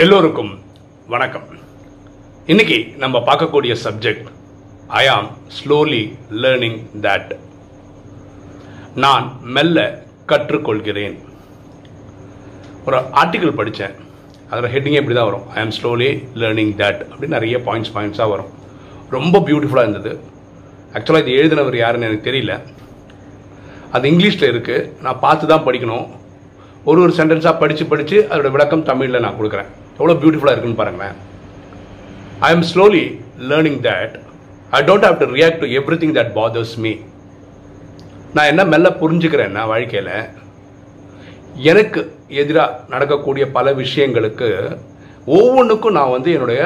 எல்லோருக்கும் வணக்கம். இன்னைக்கு நம்ம பார்க்கக்கூடிய subject I am slowly learning that நான் மெல்ல கற்றுக்கொள்கிறேன். ஒரு ஆர்டிக்கிள் படித்தேன் அதில் ஹெட்டிங்கே இப்படி தான் வரும். ஐ ஆம் ஸ்லோலி லேர்னிங் தட் அப்படின்னு நிறைய பாயிண்ட்ஸ் பாயிண்ட்ஸாக வரும். ரொம்ப பியூட்டிஃபுல்லாக இருந்தது. ஆக்சுவலாக இது எழுதினவர் யாருன்னு எனக்கு தெரியல. அது இங்கிலீஷில் இருக்குது நான் பார்த்து தான் படிக்கணும். ஒரு ஒரு சென்டென்ஸாக படித்து படித்து அதோட விளக்கம் தமிழில் நான் கொடுக்குறேன். எவ்வளோ பியூட்டிஃபுல்லாக இருக்குன்னு பாருங்களேன். I am slowly learning that I don't have to react to everything that bothers me நான் என்ன மெல்ல புரிஞ்சுக்கிறேன்னா வாழ்க்கையில் எனக்கு எதிராக நடக்கக்கூடிய பல விஷயங்களுக்கு ஒவ்வொன்றுக்கும் நான் வந்து என்னுடைய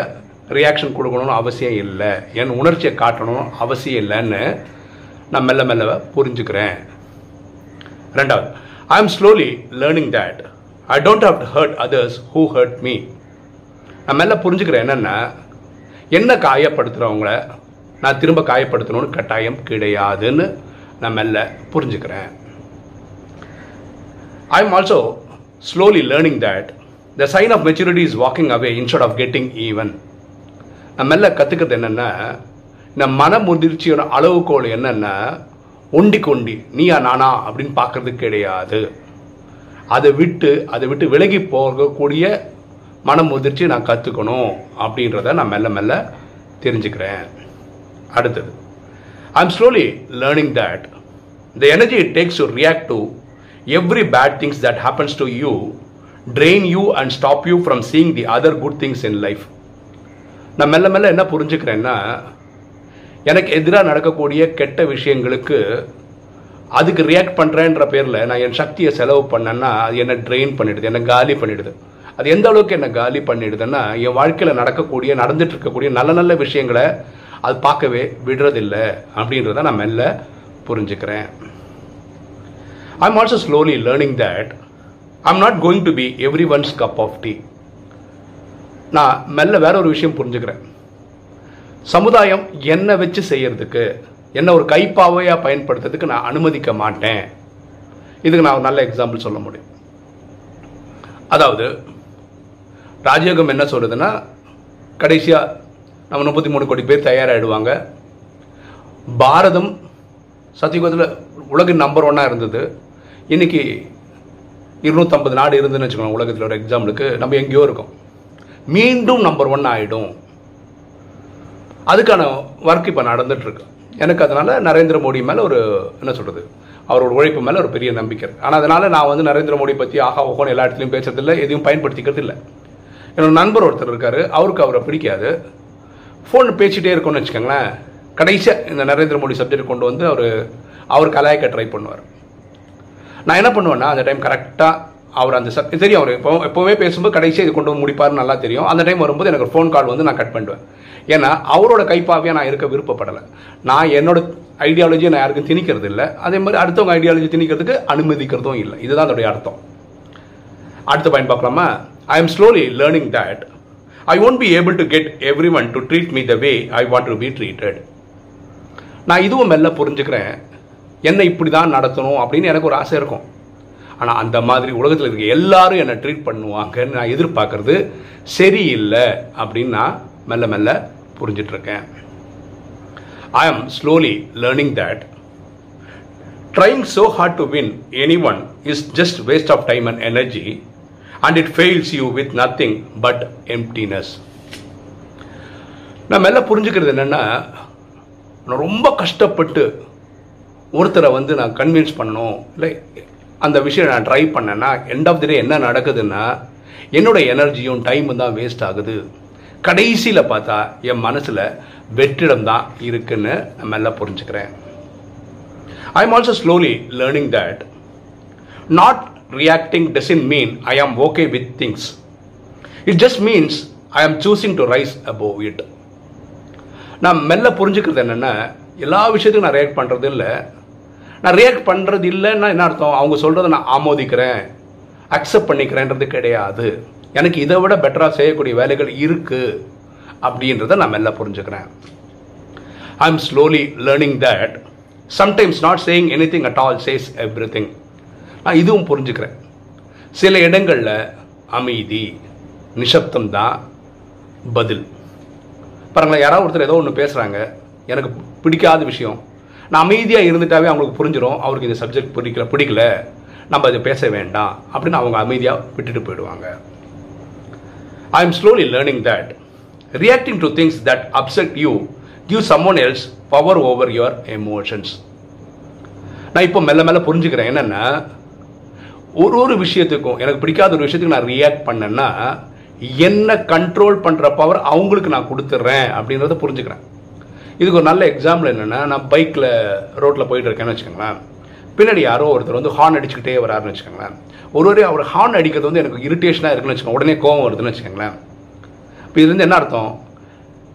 ரியாக்ஷன் கொடுக்கணும்னு அவசியம் இல்லை. என் உணர்ச்சியை காட்டணும் அவசியம் இல்லைன்னு நான் மெல்ல மெல்ல புரிஞ்சுக்கிறேன். ரெண்டாவது I am slowly learning that I don't have to hurt others who hurt me நான் மெல்ல புரிஞ்சுக்கிறேன் என்னென்னா என்ன காயப்படுத்துகிறவங்கள நான் திரும்ப காயப்படுத்தணும்னு கட்டாயம் கிடையாதுன்னு நான் மெல்ல புரிஞ்சுக்கிறேன். I am also slowly learning that the sign of maturity is walking away instead of getting even நான் மெல்ல கற்றுக்கிறது என்னென்னா இந்த மன முதிர்ச்சியோட அளவுகோல் என்னென்னா ஒண்டி கொண்டி நீயா நானா அப்படின்னு பார்க்கறது கிடையாது. அதை விட்டு அதை விட்டு விலகி போகக்கூடிய மன முதிர்ச்சி நான் கற்றுக்கணும் அப்படின்றத நான் மெல்ல மெல்ல தெரிஞ்சுக்கிறேன். அடுத்தது I am slowly learning that the energy it takes to react to every bad things that happens to you drain you and stop you from seeing the other good things in life நான் மெல்ல மெல்ல என்ன புரிஞ்சுக்கிறேன்னா எனக்கு எதிராக நடக்கக்கூடிய கெட்ட விஷயங்களுக்கு அதுக்கு ரியாக்ட் பண்ணுறேன்ற பேரில் நான் என் சக்தியை செலவு பண்ணேன்னா அது என்னை ட்ரெயின் பண்ணிடுது என்னை காலி பண்ணிடுது. அது எந்த அளவுக்கு என்னை காலி பண்ணிடுதுன்னா என் வாழ்க்கையில் நடக்கக்கூடிய நடந்துட்டு இருக்கக்கூடிய நல்ல நல்ல விஷயங்களை அது பார்க்கவே விடுறதில்லை அப்படின்றத நான் மெல்ல புரிஞ்சுக்கிறேன். I am also slowly learning that I am not going to be everyone's cup of tea நான் மெல்ல வேற ஒரு விஷயம் புரிஞ்சுக்கிறேன். சமுதாயம் என்ன வச்சு செய்யறதுக்கு என்ன ஒரு கைப்பாவையாக பயன்படுத்துறதுக்கு நான் அனுமதிக்க மாட்டேன். இதுக்கு நான் ஒரு நல்ல எக்ஸாம்பிள் சொல்ல முடியும். அதாவது ராஜயோகம் என்ன சொல்றதுன்னா கடைசியாக நம்ம முப்பத்தி மூணு கோடி பேர் தயாராகிடுவாங்க பாரதம் சத்தியுகத்தில் உலகின் நம்பர் ஒன்னாக இருந்தது. இன்னைக்கு இருநூற்றம்பது நாடு இருந்துன்னு வச்சுக்கோங்க உலகத்தில் ஒரு எக்ஸாம்பிளுக்கு நம்ம எங்கேயோ இருக்கோம். மீண்டும் நம்பர் ஒன் ஆகிடும் அதுக்கான ஒர்க் இப்போ நடந்துட்டு எனக்கு அதனால் நரேந்திர மோடி மேலே ஒரு என்ன சொல்கிறது அவரோட உழைப்பு மேலே ஒரு பெரிய நம்பிக்கை ஆனால் அதனால் நான் வந்து நரேந்திர மோடி பற்றி ஆஹா ஓகோன்னு எல்லா இடத்துலையும் பேசுறதில்ல எதையும் பயன்படுத்திக்கிறது இல்லை என்னோட நண்பர் ஒருத்தர் இருக்கார் அவருக்கு அவரை பிடிக்காது. ஃபோன் பேசிகிட்டே இருக்கோம்னு வச்சுக்கோங்களேன். கடைசியாக இந்த நரேந்திர மோடி சப்ஜெக்ட் கொண்டு வந்து அவர் அவர் கலாய்க்க ட்ரை பண்ணுவார். நான் என்ன பண்ணுவேன்னா அந்த டைம் கரெக்டாக அவர் அந்த சப் தெரியும் அவர் எப்போ எப்போவுமே பேசும்போது கடைசியாக இது கொண்டு வந்து முடிப்பாருன்னு நல்லா தெரியும். அந்த டைம் வரும்போது எனக்கு ஃபோன் கால் வந்து நான் கட் பண்ணுவேன். ஏன்னா அவரோட கைப்பாவையாக நான் இருக்க விருப்பப்படலை. நான் என்னோட ஐடியாலஜியை நான் யாருக்கும் திணிக்கிறது இல்லை. அதே மாதிரி அடுத்தவங்க ஐடியாலஜி திணிக்கிறதுக்கு அனுமதிக்கிறதும் இல்லை. இதுதான் அதோடைய அர்த்தம். அடுத்த பாயிண்ட் பார்க்கலாமா? I am slowly learning that I won't be able to get everyone to treat me the way I want to be treated நான் இதுவும் மெல்ல புரிஞ்சுக்கிறேன். என்ன இப்படி தான் நடத்தணும் அப்படின்னு எனக்கு ஒரு ஆசை இருக்கும். ஆனால் அந்த மாதிரி உலகத்தில் இருக்க எல்லாரும் என்னை ட்ரீட் பண்ணுவாங்கன்னு நான் எதிர்பார்க்கறது சரியில்லை அப்படின்னு நான் மெல்ல மெல்ல புரிஞ்சிட்ருக்கேன். I am slowly learning that trying so hard to win anyone is just waste of time and energy and it fails you with nothing but emptiness நான் மெல்ல புரிஞ்சுக்கிறது என்னென்னா நான் ரொம்ப கஷ்டப்பட்டு ஒருத்தரை வந்து நான் கன்வின்ஸ் பண்ணணும். இல்லை அந்த விஷயம் நான் ட்ரை பண்ணேன்னா எண்ட் ஆஃப் தி டே என்ன நடக்குதுன்னா என்னோட எனர்ஜியும் டைமும் தான் வேஸ்ட் ஆகுது. கடைசியில் பார்த்தா என் மனசில் வெற்றிடம் தான் இருக்குன்னு மெல்ல புரிஞ்சுக்கிறேன். I am also slowly learning that not reacting doesn't mean I am okay with things it just means I am choosing to rise above it நான் மெல்ல புரிஞ்சுக்கிறது என்னென்னா எல்லா விஷயத்துக்கும் நான் ரியாக்ட் பண்ணுறது இல்லை நான் ரியாக்ட் பண்ணுறது இல்லைன்னா என்ன அர்த்தம்? அவங்க சொல்கிறத நான் ஆமோதிக்கிறேன். அக்செப்ட் பண்ணிக்கிறேன்றது கிடையாது. எனக்கு இதை விட பெட்டராக செய்யக்கூடிய வேலைகள் இருக்குது அப்படின்றத நான் மெல்ல புரிஞ்சுக்கிறேன். I am slowly learning that sometimes not saying anything at all says everything நான் இதுவும் புரிஞ்சுக்கிறேன். சில இடங்களில் அமைதி நிசப்தம் தான் பதில். பாருங்களேன் யாராவது ஒருத்தர் ஏதோ ஒன்று பேசுகிறாங்க எனக்கு பிடிக்காத விஷயம். நான் அமைதியாக இருந்துட்டாவே அவங்களுக்கு புரிஞ்சிடும் அவருக்கு இந்த சப்ஜெக்ட் பிடிக்கல பிடிக்கல. நம்ம அதை பேச வேண்டாம் அப்படின்னு அவங்க அமைதியாக விட்டுட்டு போயிடுவாங்க. I am slowly learning that reacting to things that upset you give someone else power over your emotions நான் இப்போ மெல்ல மெல்ல புரிஞ்சுக்கிறேன். என்னென்னா ஒரு ஒரு விஷயத்துக்கும் எனக்கு பிடிக்காத ஒரு விஷயத்துக்கு நான் ரியாக்ட் பண்ணேன்னா என்ன கண்ட்ரோல் பண்ணுற பவர் அவங்களுக்கு நான் கொடுத்துட்றேன் அப்படின்றத புரிஞ்சுக்கிறேன். இதுக்கு ஒரு நல்ல எக்ஸாம்பிள் என்னென்னா நான் பைக்கில் ரோட்டில் போயிட்டு இருக்கேன்னு வச்சுக்கோங்களேன். பின்னாடி யாரோ ஒருத்தர் வந்து ஹார்ன் அடிச்சுக்கிட்டே வராருன்னு வச்சுக்கோங்களேன். ஒரு ஒரு அவர் ஹார்ன் அடிக்கிறது வந்து எனக்கு இரிட்டேஷனாக இருக்குன்னு வச்சுக்கோங்க. உடனே கோவம் வருதுன்னு வச்சுக்கோங்களேன். இப்போ இதுலேருந்து என்ன அர்த்தம்?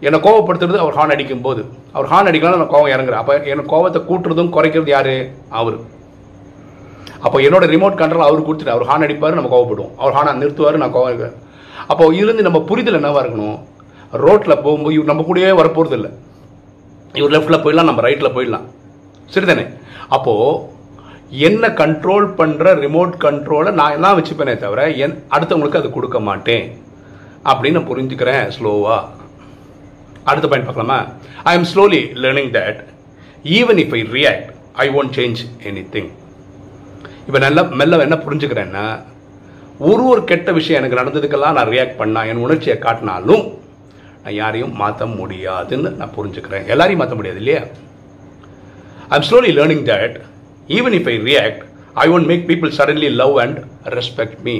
என்னை கோவப்படுத்துறது அவர் ஹார்ன் அடிக்கும் போது அவர் ஹார்ன் அடிக்கலாம் நான் கோவம் இறங்குறேன். அப்போ எனக்கு கோவத்தை கூட்டுறதும் குறைக்கிறது யார்? அவர். அப்போ என்னோட ரிமோட் கண்ட்ரோல் அவர் கொடுத்துட்டு அவர் ஹார்ன் அடிப்பார் நம்ம கோவப்படுவோம். அவர் ஹார்னை நிறுத்துவார் நான் கோவம் இருக்கிறேன் அப்போ இதுலேருந்து நம்ம புரிதல் என்னவாக இருக்கணும்? ரோட்டில் போகும்போது இவர் நம்ம கூடயே வரப்போகிறது இல்லை இவர் லெஃப்ட்டில் போயிடலாம் நம்ம ரைட்டில் போயிடலாம். சரிதானே? அப்போது என்ன கண்ட்ரோல் பண்ணுற ரிமோட் கண்ட்ரோலை நான் எல்லாம் வச்சுப்பேனே தவிர என் அடுத்தவங்களுக்கு அது கொடுக்க மாட்டேன். அப்படின்னு நான் புரிஞ்சுக்கிறேன் ஸ்லோவாக அடுத்த பாயிண்ட் பார்க்கலாமா? I am slowly learning that even if I react I won't change anything இப்போ நல்லா மெல்ல என்ன புரிஞ்சுக்கிறேன்னா ஒரு ஒரு கெட்ட விஷயம் எனக்கு நடந்ததுக்கெல்லாம் நான் ரியாக்ட் பண்ணால் என் உணர்ச்சியை காட்டினாலும் யாரையும் மாற்ற முடியாதுன்னு நான் புரிஞ்சுக்கிறேன். எல்லாரையும் மாற்ற முடியாது இல்லையா? I'm slowly learning that even if I react I won't make people suddenly love and respect me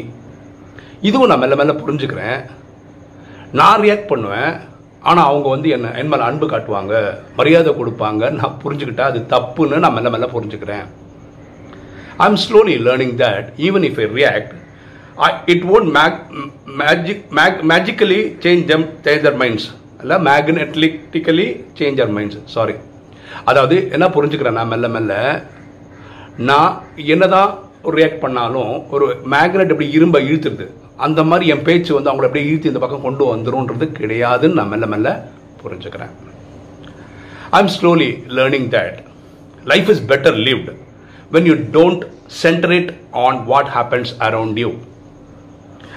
இதுவும் நான் மெல்ல மெல்ல புரிஞ்சுக்கிறேன். நான் ரியாக்ட் பண்ணுவேன் ஆனால் அவங்க வந்து என்ன என் மேலே அன்பு காட்டுவாங்க மரியாதை கொடுப்பாங்க நான் புரிஞ்சுக்கிட்டா அது தப்புன்னு நான் மெல்ல மெல்ல புரிஞ்சுக்கிறேன். I am slowly learning that even if I react it won't make magic make magically change them change their minds இல்லை magnetically change our minds sorry அதாவது என்ன புரிஞ்சுக்கிறேன் நான் மெல்ல மெல்ல நான் என்னதான் ரியாக்ட் பண்ணாலும் ஒரு மேக்னெட் எப்படி இரும்ப இழுத்துருது. அந்த மாதிரி என் பேச்சு வந்து அவங்கள அப்படியே இழுத்து இந்த பக்கம் கொண்டு வந்துடும்ன்றது கிடையாதுன்னு நான் மெல்ல மெல்ல புரிஞ்சுக்கிறேன். I am slowly learning that life is better lived when you don't concentrate on what happens around you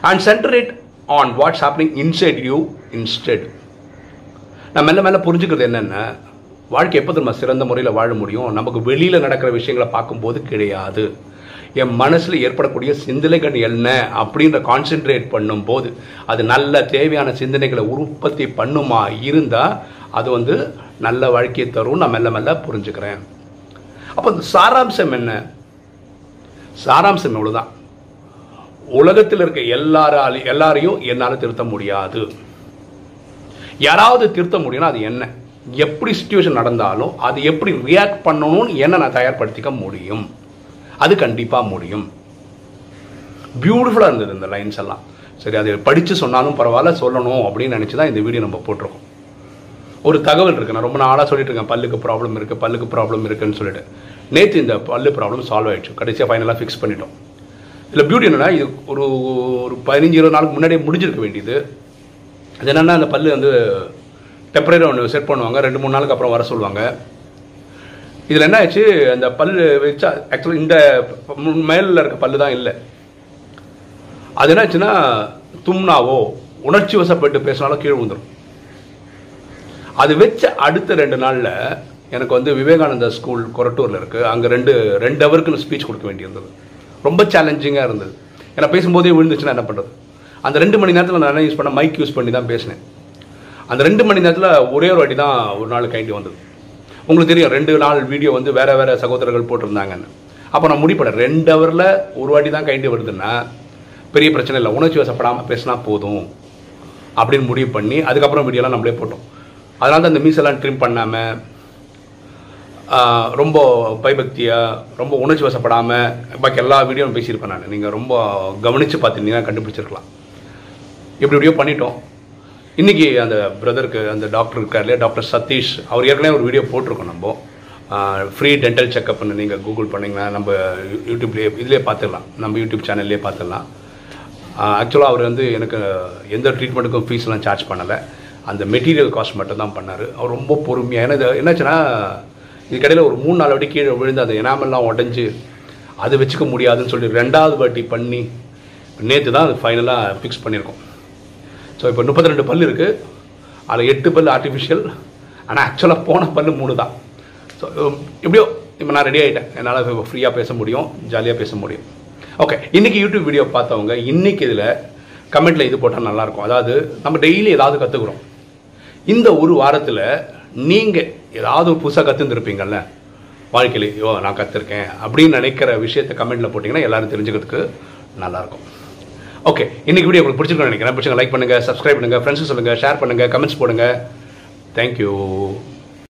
and center it on what's happening inside you instead. நான் மெல்ல மெல்ல புரிஞ்சுக்கிறது என்னென்ன வாழ்க்கை எப்போ நம்ம சிறந்த முறையில் வாழ முடியும்? நமக்கு வெளியில் நடக்கிற விஷயங்களை பார்க்கும்போது கிடையாது. என் மனசில் ஏற்படக்கூடிய சிந்தனைகள் என்ன அப்படின்ற கான்சென்ட்ரேட் பண்ணும்போது அது நல்ல தேவையான சிந்தனைகளை உற்பத்தி பண்ணுமா இருந்தால் அது வந்து நல்ல வாழ்க்கையை தரும் நான் மெல்ல மெல்ல புரிஞ்சுக்கிறேன். அப்போ இந்த சாராம்சம் என்ன? சாராம்சம் இவ்வளோதான் உலகத்தில் இருக்க எல்லாரால் எல்லாரையும் என்னால் திருத்த முடியாது. யாராவது திருத்த முடியும்னா அது என்ன? எப்படி சுச்சுவேஷன் நடந்தாலும் அது எப்படி ரியாக்ட் பண்ணணும்னு என்ன நான் தயார்படுத்திக்க முடியும்? அது கண்டிப்பாக முடியும். பியூட்டிஃபுல்லாக இருந்தது இந்த லைன்ஸ் எல்லாம். சரி அது படித்து சொன்னாலும் பரவாயில்ல சொல்லணும் அப்படின்னு நினச்சி தான் இந்த வீடியோ நம்ம போட்டிருக்கோம். ஒரு தகவல் இருக்குது நான் ரொம்ப நாளாக சொல்லிட்டு இருக்கேன். பல்லுக்கு ப்ராப்ளம் இருக்குது பல்லுக்கு ப்ராப்ளம் இருக்குன்னு சொல்லிட்டு. நேற்று இந்த பல்லு ப்ராப்ளம் சால்வ் ஆயிடுச்சு. கடைசியாக ஃபைனலாக ஃபிக்ஸ் பண்ணிட்டோம். இதில் பியூட்டி என்னென்னா இது ஒரு ஒரு பதினஞ்சு இருபது நாளுக்கு முன்னாடியே முடிஞ்சிருக்க வேண்டியது. அது என்னென்னா அந்த பல் வந்து டெம்பரரி ஒன்று செட் பண்ணுவாங்க. ரெண்டு மூணு நாளுக்கு அப்புறம் வர சொல்லுவாங்க. இதில் என்ன ஆச்சு அந்த பல்லு வச்சா ஆக்சுவலாக இந்த மேலில் இருக்க பல்லு தான் இல்லை. அது என்ன ஆச்சுன்னா தும்னாவோ உணர்ச்சி வசப்பட்டு பேசினாலும் கீழே விழுந்துடும் அது வச்ச அடுத்த ரெண்டு நாளில் எனக்கு வந்து விவேகானந்தா ஸ்கூல் கொரட்டூரில் இருக்குது அங்கே ரெண்டு ரெண்டு ஹவருக்கு ஸ்பீச் கொடுக்க வேண்டியிருந்தது. ரொம்ப சேலஞ்சிங்காக இருந்தது. ஏன்னா பேசும்போதே விழுந்துச்சுன்னா என்ன பண்ணுறது அந்த ரெண்டு மணி நேரத்தில் நான் என்ன யூஸ் பண்ண மைக் யூஸ் பண்ணி தான் பேசினேன். அந்த ரெண்டு மணி நேரத்தில் ஒரே ஒரு வாட்டி தான் ஒரு நாள் கைண்டி வந்தது. உங்களுக்கு தெரியும் ரெண்டு நாள் வீடியோ வந்து வேறு வேறு சகோதரர்கள் போட்டிருந்தாங்கன்னு. அப்போ நான் முடிப்படேன் ரெண்டு ஹவரில் ஒரு வாட்டி தான் கைண்டி வருதுன்னா பெரிய பிரச்சனை இல்லை. உணர்ச்சி வசப்படாமல் பேசினா போதும். அப்படின்னு முடிவு பண்ணி அதுக்கப்புறம் வீடியோலாம் நம்மளே போட்டோம். அதனால தான் அந்த மீசெல்லாம் ட்ரிம் பண்ணாமல் ரொம்ப பயபக்தியாக ரொம்ப உணர்ச்சி வசப்படாமல் பாக்கி எல்லா வீடியோவும் பேசியிருப்பேன் நான். நீங்கள் ரொம்ப கவனித்து பார்த்துருந்தீங்கன்னா கண்டுபிடிச்சிருக்கலாம். எப்படி எப்படியோ பண்ணிட்டோம். இன்றைக்கி அந்த பிரதருக்கு அந்த டாக்டர் இருக்கார் இல்லையா டாக்டர் சதீஷ் அவர் ஏற்கனவே ஒரு வீடியோ போட்டிருக்கோம் நம்ம. ஃப்ரீ டென்டல் செக்கப்னு நீங்கள் கூகுள் பண்ணிங்கன்னா நம்ம யூடியூப்லேயே இதுலேயே பார்த்துடலாம் நம்ம யூடியூப் சேனல்லே பார்த்துடலாம் ஆக்சுவலாக அவர் வந்து எனக்கு எந்த ட்ரீட்மெண்ட்டுக்கும் ஃபீஸ்லாம் சார்ஜ் பண்ணலை. அந்த மெட்டீரியல் காஸ்ட் மட்டும் தான் பண்ணார். அவர் ரொம்ப பொறுமையாக ஏன்னா இது என்னாச்சுன்னா இதுக்கடையில் ஒரு மூணு நாலு வாட்டி கீழே விழுந்து அந்த எனாமெல்லாம் உடஞ்சி அது வச்சுக்க முடியாதுன்னு சொல்லி ரெண்டாவது வாட்டி பண்ணி நேற்று தான் அது ஃபைனலாக ஃபிக்ஸ் பண்ணியிருக்கோம். ஸோ இப்போ முப்பத்தி ரெண்டு பல் இருக்குது அதில் எட்டு பல் ஆர்டிஃபிஷியல் ஆனால் ஆக்சுவலாக போன பல் மூணு தான். ஸோ எப்படியோ இப்போ நான் ரெடி ஆகிட்டேன் என்னால் ஃப்ரீயாக பேச முடியும் ஜாலியாக பேச முடியும். ஓகே இன்றைக்கி யூடியூப் வீடியோ பார்த்தவங்க இன்றைக்கி இதில் கமெண்ட்டில் இது போட்டால் நல்லாயிருக்கும் அதாவது நம்ம டெய்லி ஏதாவது கற்றுக்குறோம் இந்த ஒரு வாரத்தில் நீங்கள் ஏதாவது புதுசாக கற்றுந்துருப்பீங்கள்ல வாழ்க்கையில் ஐயோ நான் கற்றுருக்கேன் அப்படின்னு நினைக்கிற விஷயத்த கமெண்ட்டில் போட்டிங்கன்னா எல்லோரும் தெரிஞ்சுக்கிறதுக்கு நல்லாயிருக்கும். ஓகே இன்றைக்கி வீடியோ உங்களுக்கு பிடிச்சிருக்கும்னு நினைக்கிறேன். பிடிச்சிங்க லைக் பண்ணுங்கள் சப்ஸ்கிரைப் பண்ணுங்கள் ஃப்ரெண்ட்ஸுக்கு சொல்லுங்கள் ஷேர் பண்ணுங்கள் கமெண்ட்ஸ் போடுங்க. தேங்க்யூ